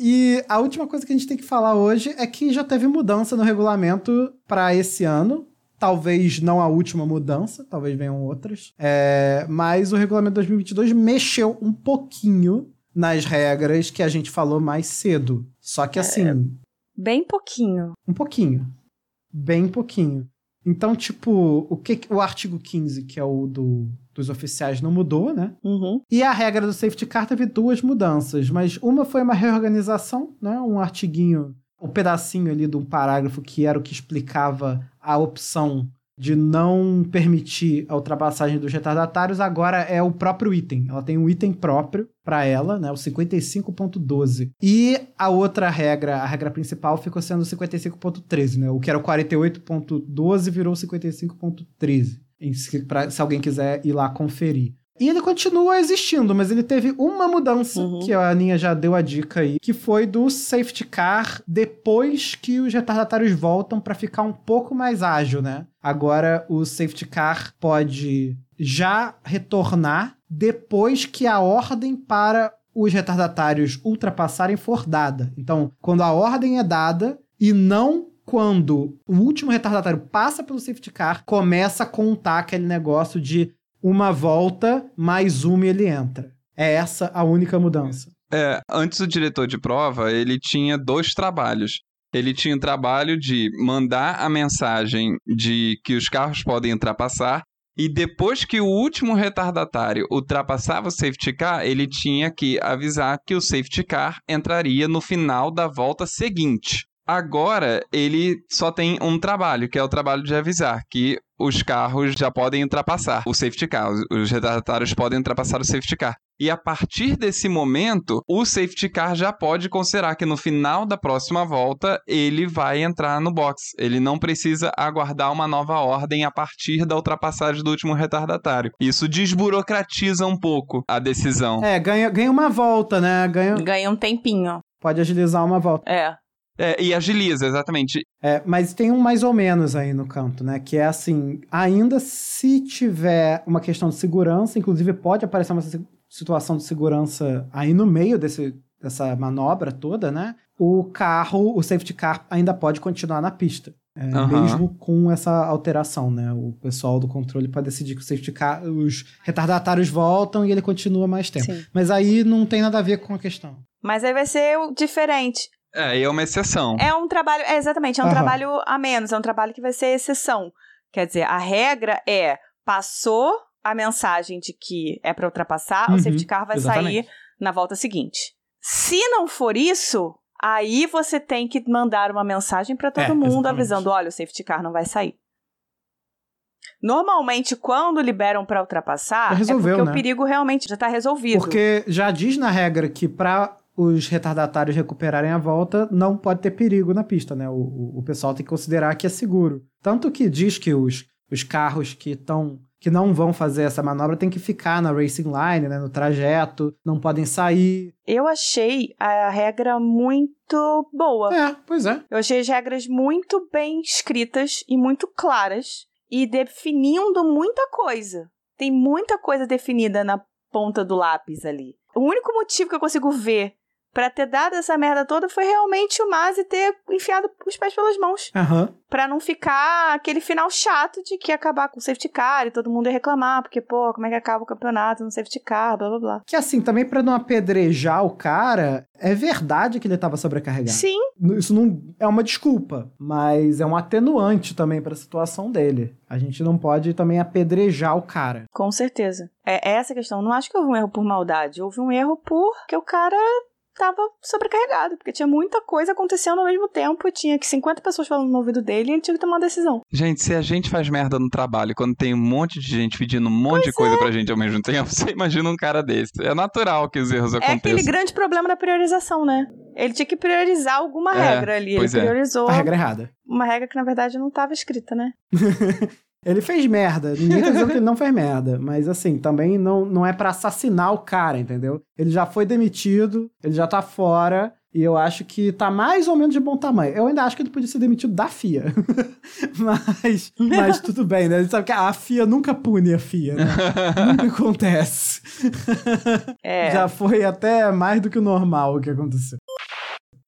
E a última coisa que a gente tem que falar hoje é que já teve mudança no regulamento para esse ano. Talvez não a última mudança, talvez venham outras. É, mas o regulamento 2022 mexeu um pouquinho nas regras que a gente falou mais cedo. Só que assim. É,
bem pouquinho.
Um pouquinho. Bem pouquinho. Então, tipo, o que o artigo 15, que é o do dos oficiais não mudou, né?
Uhum.
E a regra do safety car teve duas mudanças, mas uma foi uma reorganização, né? Um artiguinho, um pedacinho ali de um parágrafo que era o que explicava a opção de não permitir a ultrapassagem dos retardatários, agora é o próprio item. Ela tem um item próprio para ela, né, o 55.12. E a outra regra, a regra principal, ficou sendo o 55.13, né? O que era o 48.12 virou 55.13 pra, se alguém quiser ir lá conferir. E ele continua existindo, mas ele teve uma mudança, uhum. que a Aninha já deu a dica aí, que foi do safety car depois que os retardatários voltam para ficar um pouco mais ágil, né? Agora o safety car pode já retornar depois que a ordem para os retardatários ultrapassarem for dada. Então, quando a ordem é dada e não quando o último retardatário passa pelo safety car, começa a contar aquele negócio de uma volta mais uma e ele entra. É essa a única mudança.
É, antes o diretor de prova, ele tinha dois trabalhos. Ele tinha o trabalho de mandar a mensagem de que os carros podem ultrapassar e depois que o último retardatário ultrapassava o safety car, ele tinha que avisar que o safety car entraria no final da volta seguinte. Agora ele só tem um trabalho, que é o trabalho de avisar que os carros já podem ultrapassar o safety car, os retardatários podem ultrapassar o safety car. E a partir desse momento, o safety car já pode considerar que no final da próxima volta ele vai entrar no box. Ele não precisa aguardar uma nova ordem a partir da ultrapassagem do último retardatário. Isso desburocratiza um pouco a decisão.
É, ganha, ganha uma volta, né? Ganha...
ganha um tempinho.
Pode agilizar uma volta.
É.
É, e agiliza, exatamente.
É, mas tem um mais ou menos aí no canto, né? Que é assim, ainda se tiver uma questão de segurança, inclusive pode aparecer uma situação de segurança aí no meio desse, dessa manobra toda, né? O carro, o safety car ainda pode continuar na pista. É,
Aham.
Mesmo com essa alteração, né? O pessoal do controle pode decidir que o safety car, os retardatários voltam e ele continua mais tempo.
Sim.
Mas aí não tem nada a ver com a questão.
Mas aí vai ser o diferente.
É, e é uma exceção.
É um trabalho, é, exatamente, é um
Aham.
trabalho a menos, é um trabalho que vai ser exceção. Quer dizer, a regra é, passou a mensagem de que é pra ultrapassar,
Uhum,
o safety car vai
exatamente.
sair na volta seguinte. Se não for isso, aí você tem que mandar uma mensagem pra todo
É,
mundo
exatamente.
avisando, olha, o safety car não vai sair. Normalmente, quando liberam pra ultrapassar,
Já resolveu,
é porque
né?
o perigo realmente já tá resolvido.
Porque já diz na regra que para os retardatários recuperarem a volta, não pode ter perigo na pista, né? O, o, pessoal tem que considerar que é seguro. Tanto que diz que os, os carros que estão que não vão fazer essa manobra têm que ficar na racing line, né, no trajeto, não podem sair.
Eu achei a regra muito boa.
É, pois é.
Eu achei as regras muito bem escritas e muito claras e definindo muita coisa. Tem muita coisa definida na ponta do lápis ali. O único motivo que eu consigo ver pra ter dado essa merda toda foi realmente o Masi ter enfiado os pés pelas mãos.
Aham.
Pra não ficar aquele final chato de que ia acabar com o safety car e todo mundo ia reclamar, porque, pô, como é que acaba o campeonato no safety car, blá blá blá.
Que assim, também pra não apedrejar o cara, é verdade que ele tava sobrecarregado.
Sim,
Isso não é uma desculpa, mas é um atenuante também pra situação dele. A gente não pode também apedrejar o cara.
Com certeza. É essa a questão. Não acho que houve um erro por maldade. Houve um erro porque o cara tava sobrecarregado. Porque tinha muita coisa acontecendo ao mesmo tempo. E tinha que 50 pessoas falando no ouvido dele e ele tinha que tomar uma decisão.
Gente, se a gente faz merda no trabalho, quando tem um monte de gente pedindo um monte de coisa pra gente ao mesmo tempo, <laughs> você imagina um cara desse. É natural que os erros
É aquele
aconteçam.
grande problema da priorização, né? Ele tinha que priorizar alguma
É,
regra ali. Ele
pois é.
priorizou
A regra é errada.
uma regra que, na verdade, não estava escrita, né? <laughs>
Ele fez merda. Ninguém tá dizendo que ele não fez merda. Mas assim, também não, não é pra assassinar o cara, entendeu? Ele já foi demitido, ele já tá fora. E eu acho que tá mais ou menos de bom tamanho. Eu ainda acho que ele podia ser demitido da FIA. <laughs> mas, mas tudo bem, né? A gente sabe que a FIA nunca pune a FIA, né? nunca acontece.
É.
Já foi até mais do que o normal o que aconteceu.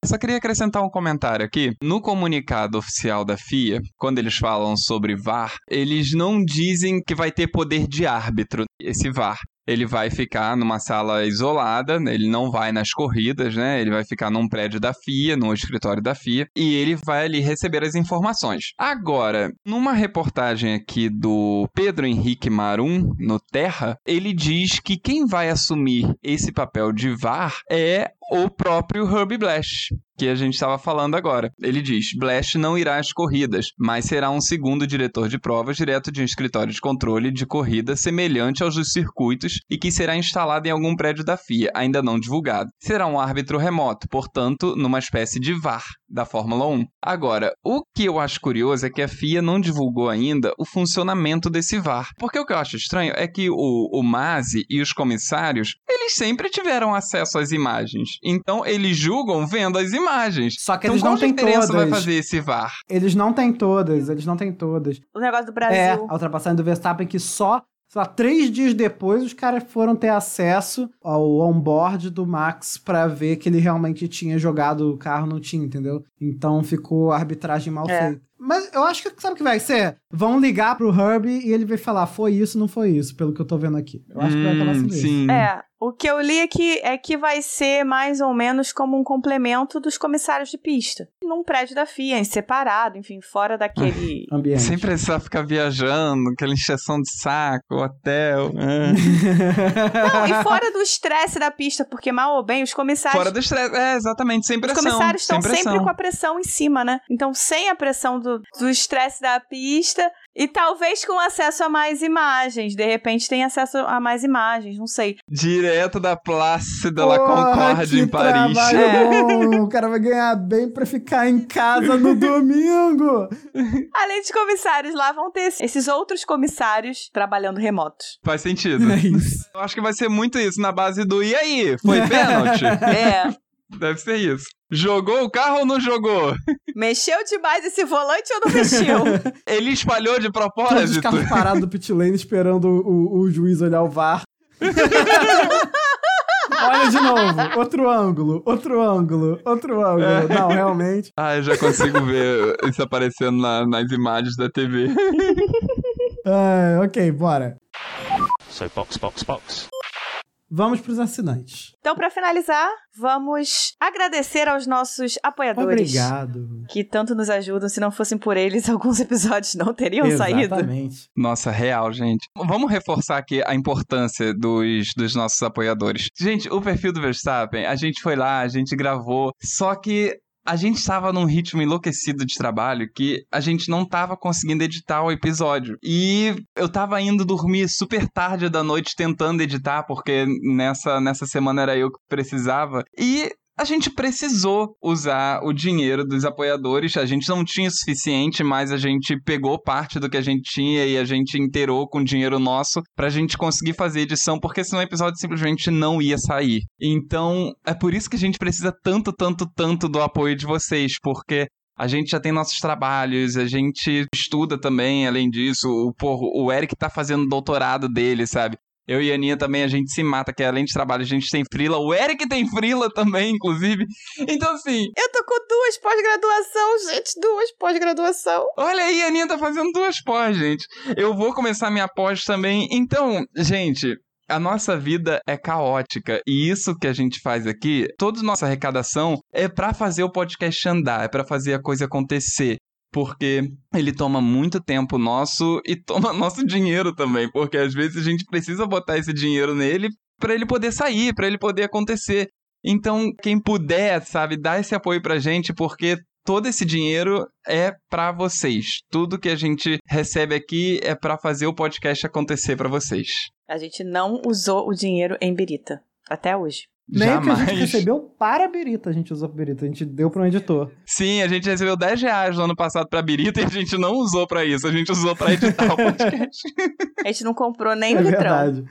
Só queria acrescentar um comentário aqui. No comunicado oficial da FIA, quando eles falam sobre VAR, eles não dizem que vai ter poder de árbitro esse VAR. Ele vai ficar numa sala isolada, ele não vai nas corridas, né? Ele vai ficar num prédio da FIA, no escritório da FIA, e ele vai ali receber as informações. Agora, numa reportagem aqui do Pedro Henrique Marum, no Terra, ele diz que quem vai assumir esse papel de VAR é o próprio Herbie Blash, que a gente estava falando agora. Ele diz: Blash não irá às corridas, mas será um segundo diretor de provas direto de um escritório de controle de corrida semelhante aos dos circuitos e que será instalado em algum prédio da FIA, ainda não divulgado. Será um árbitro remoto, portanto, numa espécie de VAR da Fórmula 1. Agora, o que eu acho curioso é que a FIA não divulgou ainda o funcionamento desse VAR. Porque o que eu acho estranho é que o, o Masi e os comissários, eles sempre tiveram acesso às imagens. Então, eles julgam vendo as imagens.
Só que
então,
eles não têm
diferença vai
todas.
fazer esse VAR?
Eles não têm todas, eles não têm todas.
O negócio do
É,
Brasil.
a ultrapassagem do Verstappen que só, sei lá, três dias depois os caras foram ter acesso ao onboard do Max pra ver que ele realmente tinha jogado o carro, não tinha, entendeu? Então ficou a arbitragem mal
É.
feita. Mas eu acho que sabe o que vai ser? Vão ligar pro Herbie e ele vai falar, foi isso, não foi isso, pelo que eu tô vendo aqui. Eu acho que vai acabar
Hum,
sendo isso.
sim.
É, o que eu li aqui é que vai ser mais ou menos como um complemento dos comissários de pista. Num prédio da FIA, em separado, enfim, fora daquele. <laughs>
Ambiente.
Sem precisar ficar viajando, aquela encheção de saco, hotel. é. <laughs>
Não, e fora do estresse da pista, porque mal ou bem, os comissários.
Fora do estresse. É, exatamente, sem
Os
pressão.
comissários estão
sem
sempre com a pressão em cima, né? Então, sem a pressão do do estresse da pista e talvez com acesso a mais imagens. De repente, tem acesso a mais imagens, não sei.
Direto da Place de la Concorde em Paris.
É.
O cara vai ganhar bem pra ficar em casa no domingo. <laughs>
Além dos comissários, lá vão ter esses outros comissários trabalhando remotos.
Faz sentido.
É isso.
Eu acho que vai ser muito isso, na base do e aí? Foi pênalti? <laughs>
É.
Deve ser isso. Jogou o carro ou não jogou? <laughs>
Mexeu demais esse volante ou não mexeu? <laughs>
Ele espalhou de
Todos os
propósito?
carros parados do pit lane esperando o, o juiz olhar o VAR. <laughs> Olha de novo. Outro ângulo, outro ângulo, outro ângulo. É. Não, realmente.
Ah, eu já consigo ver isso aparecendo na, nas imagens da TV.
É, ok, bora.
So box, box, box.
Vamos para os assinantes.
Então, para finalizar, vamos agradecer aos nossos apoiadores.
Obrigado.
Que tanto nos ajudam. Se não fossem por eles, <laughs> alguns episódios não teriam
Exatamente.
saído.
Exatamente.
Nossa, real, gente. Vamos reforçar aqui a importância dos, dos nossos apoiadores. Gente, o perfil do Verstappen, a gente foi lá, a gente gravou. Só que a gente estava num ritmo enlouquecido de trabalho que a gente não estava conseguindo editar o episódio. E eu estava indo dormir super tarde da noite tentando editar, porque nessa, nessa semana era eu que precisava. E a gente precisou usar o dinheiro dos apoiadores. A gente não tinha o suficiente, mas a gente pegou parte do que a gente tinha e a gente inteirou com dinheiro nosso pra gente conseguir fazer edição, porque senão o episódio simplesmente não ia sair. Então, é por isso que a gente precisa tanto, tanto, tanto do apoio de vocês, porque a gente já tem nossos trabalhos, a gente estuda também, além disso. O, porra, o Eric tá fazendo doutorado dele, sabe? Eu e a Aninha também, a gente se mata, que além de trabalho, a gente tem frila. O Eric tem frila também, inclusive. Então, assim.
Eu tô com duas pós-graduação, gente. Duas pós-graduação.
Olha aí, a Aninha tá fazendo duas pós, gente. Eu vou começar minha pós também. Então, gente, a nossa vida é caótica e isso que a gente faz aqui, toda nossa arrecadação é para fazer o podcast andar, é para fazer a coisa acontecer porque ele toma muito tempo nosso e toma <laughs> nosso dinheiro também, porque às vezes a gente precisa botar esse dinheiro nele para ele poder sair, para ele poder acontecer. Então, quem puder, sabe, dá esse apoio pra gente, porque todo esse dinheiro é para vocês. Tudo que a gente recebe aqui é para fazer o podcast acontecer para vocês.
A gente não usou o dinheiro em birita até hoje.
Nem
Jamais.
que a gente recebeu para a Birita, a gente usou para Birita, a gente deu para um editor.
Sim, a gente recebeu 10 reais no ano passado pra Birita e a gente não usou pra isso, a gente usou pra editar o podcast. <laughs>
A gente não comprou nem
é
o litrão.
verdade.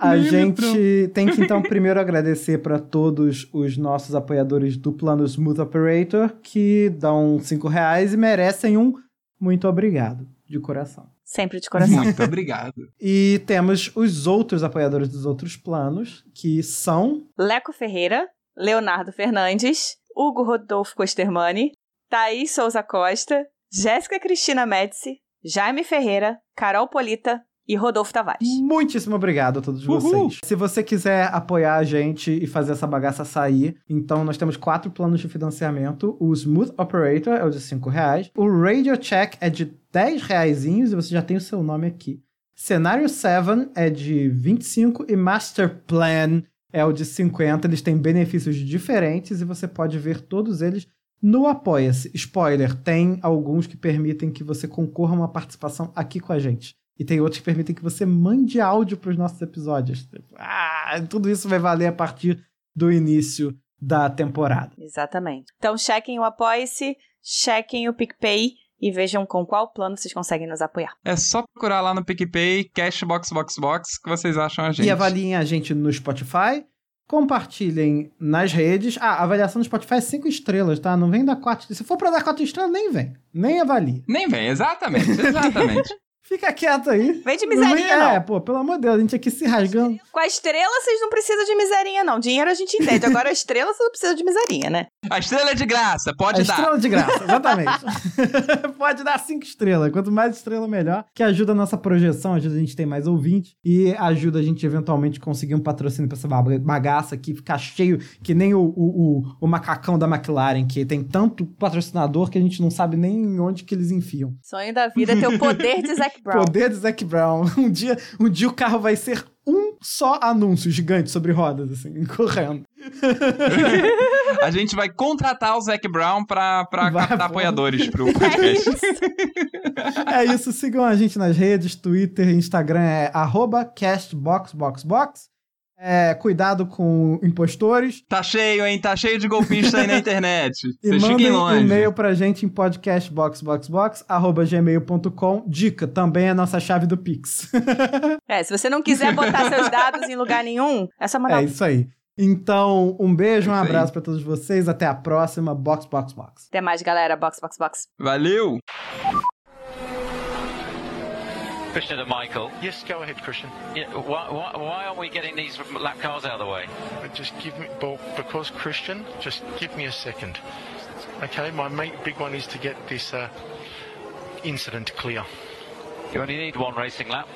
A
Nem
gente tem que então primeiro agradecer para todos os nossos apoiadores do plano Smooth Operator que dão 5 reais e merecem um muito obrigado, de coração.
Sempre de coração.
Muito obrigado. <laughs>
E temos os outros apoiadores dos outros planos, que são
Leco Ferreira, Leonardo Fernandes, Hugo Rodolfo Costermani, Thaís Souza Costa, Jéssica Cristina Médici, Jaime Ferreira, Carol Polita e Rodolfo Tavares.
Muitíssimo obrigado a todos
Uhul.
vocês. Se você quiser apoiar a gente e fazer essa bagaça sair, então nós temos quatro planos de financiamento. O Smooth Operator é o de 5 reais. O Radio Check é de 10 reaisinhos e você já tem o seu nome aqui. Cenário 7 é de 25 e Master Plan é o de 50. Eles têm benefícios diferentes e você pode ver todos eles no Apoia-se. Spoiler, tem alguns que permitem que você concorra a uma participação aqui com a gente. E tem outros que permitem que você mande áudio para os nossos episódios. Ah, tudo isso vai valer a partir do início da temporada.
Exatamente. Então, chequem o Apoia-se, chequem o PicPay e vejam com qual plano vocês conseguem nos apoiar.
É só procurar lá no PicPay, Cashbox Box Box, que vocês acham a gente.
E avaliem a gente no Spotify. Compartilhem nas redes. Ah, a avaliação no Spotify é 5 estrelas, tá? Não vem dar 4. Se for para dar 4 estrelas, nem vem. Nem avalie.
Nem vem, exatamente, exatamente. <laughs>
Fica quieto aí.
Vem de miserinha,
É,
não.
pô, pelo amor de Deus, a gente aqui se rasgando.
Com a estrela, vocês não precisam de miserinha, não. Dinheiro a gente entende. Agora, a estrela, você não precisa de miserinha, né?
A estrela é de graça,
A
pode dar.
estrela de graça, <laughs> exatamente. <laughs> Pode dar cinco estrelas. Quanto mais estrela, melhor. Que ajuda a nossa projeção, ajuda a gente a ter mais ouvintes e ajuda a gente eventualmente conseguir um patrocínio pra essa baga- bagaça aqui, ficar cheio, que nem o, o, o, o macacão da McLaren, que tem tanto patrocinador que a gente não sabe nem onde que eles enfiam.
Sonho da vida é ter o poder de <laughs> Zac Brown.
Poder de Zac Brown. <laughs> Um dia, um dia o carro vai ser um só anúncio gigante sobre rodas, assim, <laughs> correndo. <laughs>
A gente vai contratar o Zac Brown pra, pra
Vai,
captar
vamos.
apoiadores pro
É
podcast.
isso.
É isso, sigam a gente nas redes, Twitter, Instagram é arroba castboxboxbox. É, cuidado com impostores.
Tá cheio, hein? Tá cheio de golpista aí na <laughs> internet.
E
Vocês
mandem um e-mail pra gente em podcastboxboxbox.gmail.com. Dica, também é a nossa chave do Pix. <laughs>
É, se você não quiser botar seus dados em lugar nenhum, é só mandar
é
um.
isso aí. Então, um beijo, um
Isso aí.
abraço pra todos vocês. Até a próxima. Box, box, box.
Até mais, galera. Box, box, box.
Valeu!
Christian to Michael.
Yes, go ahead, Christian.
Yeah, why, why, why aren't we getting these lap cars out of the way?
But Just give me, well, because Christian, just give me a second. Okay, my main big one is to get this uh, incident clear.
You only need one racing lap.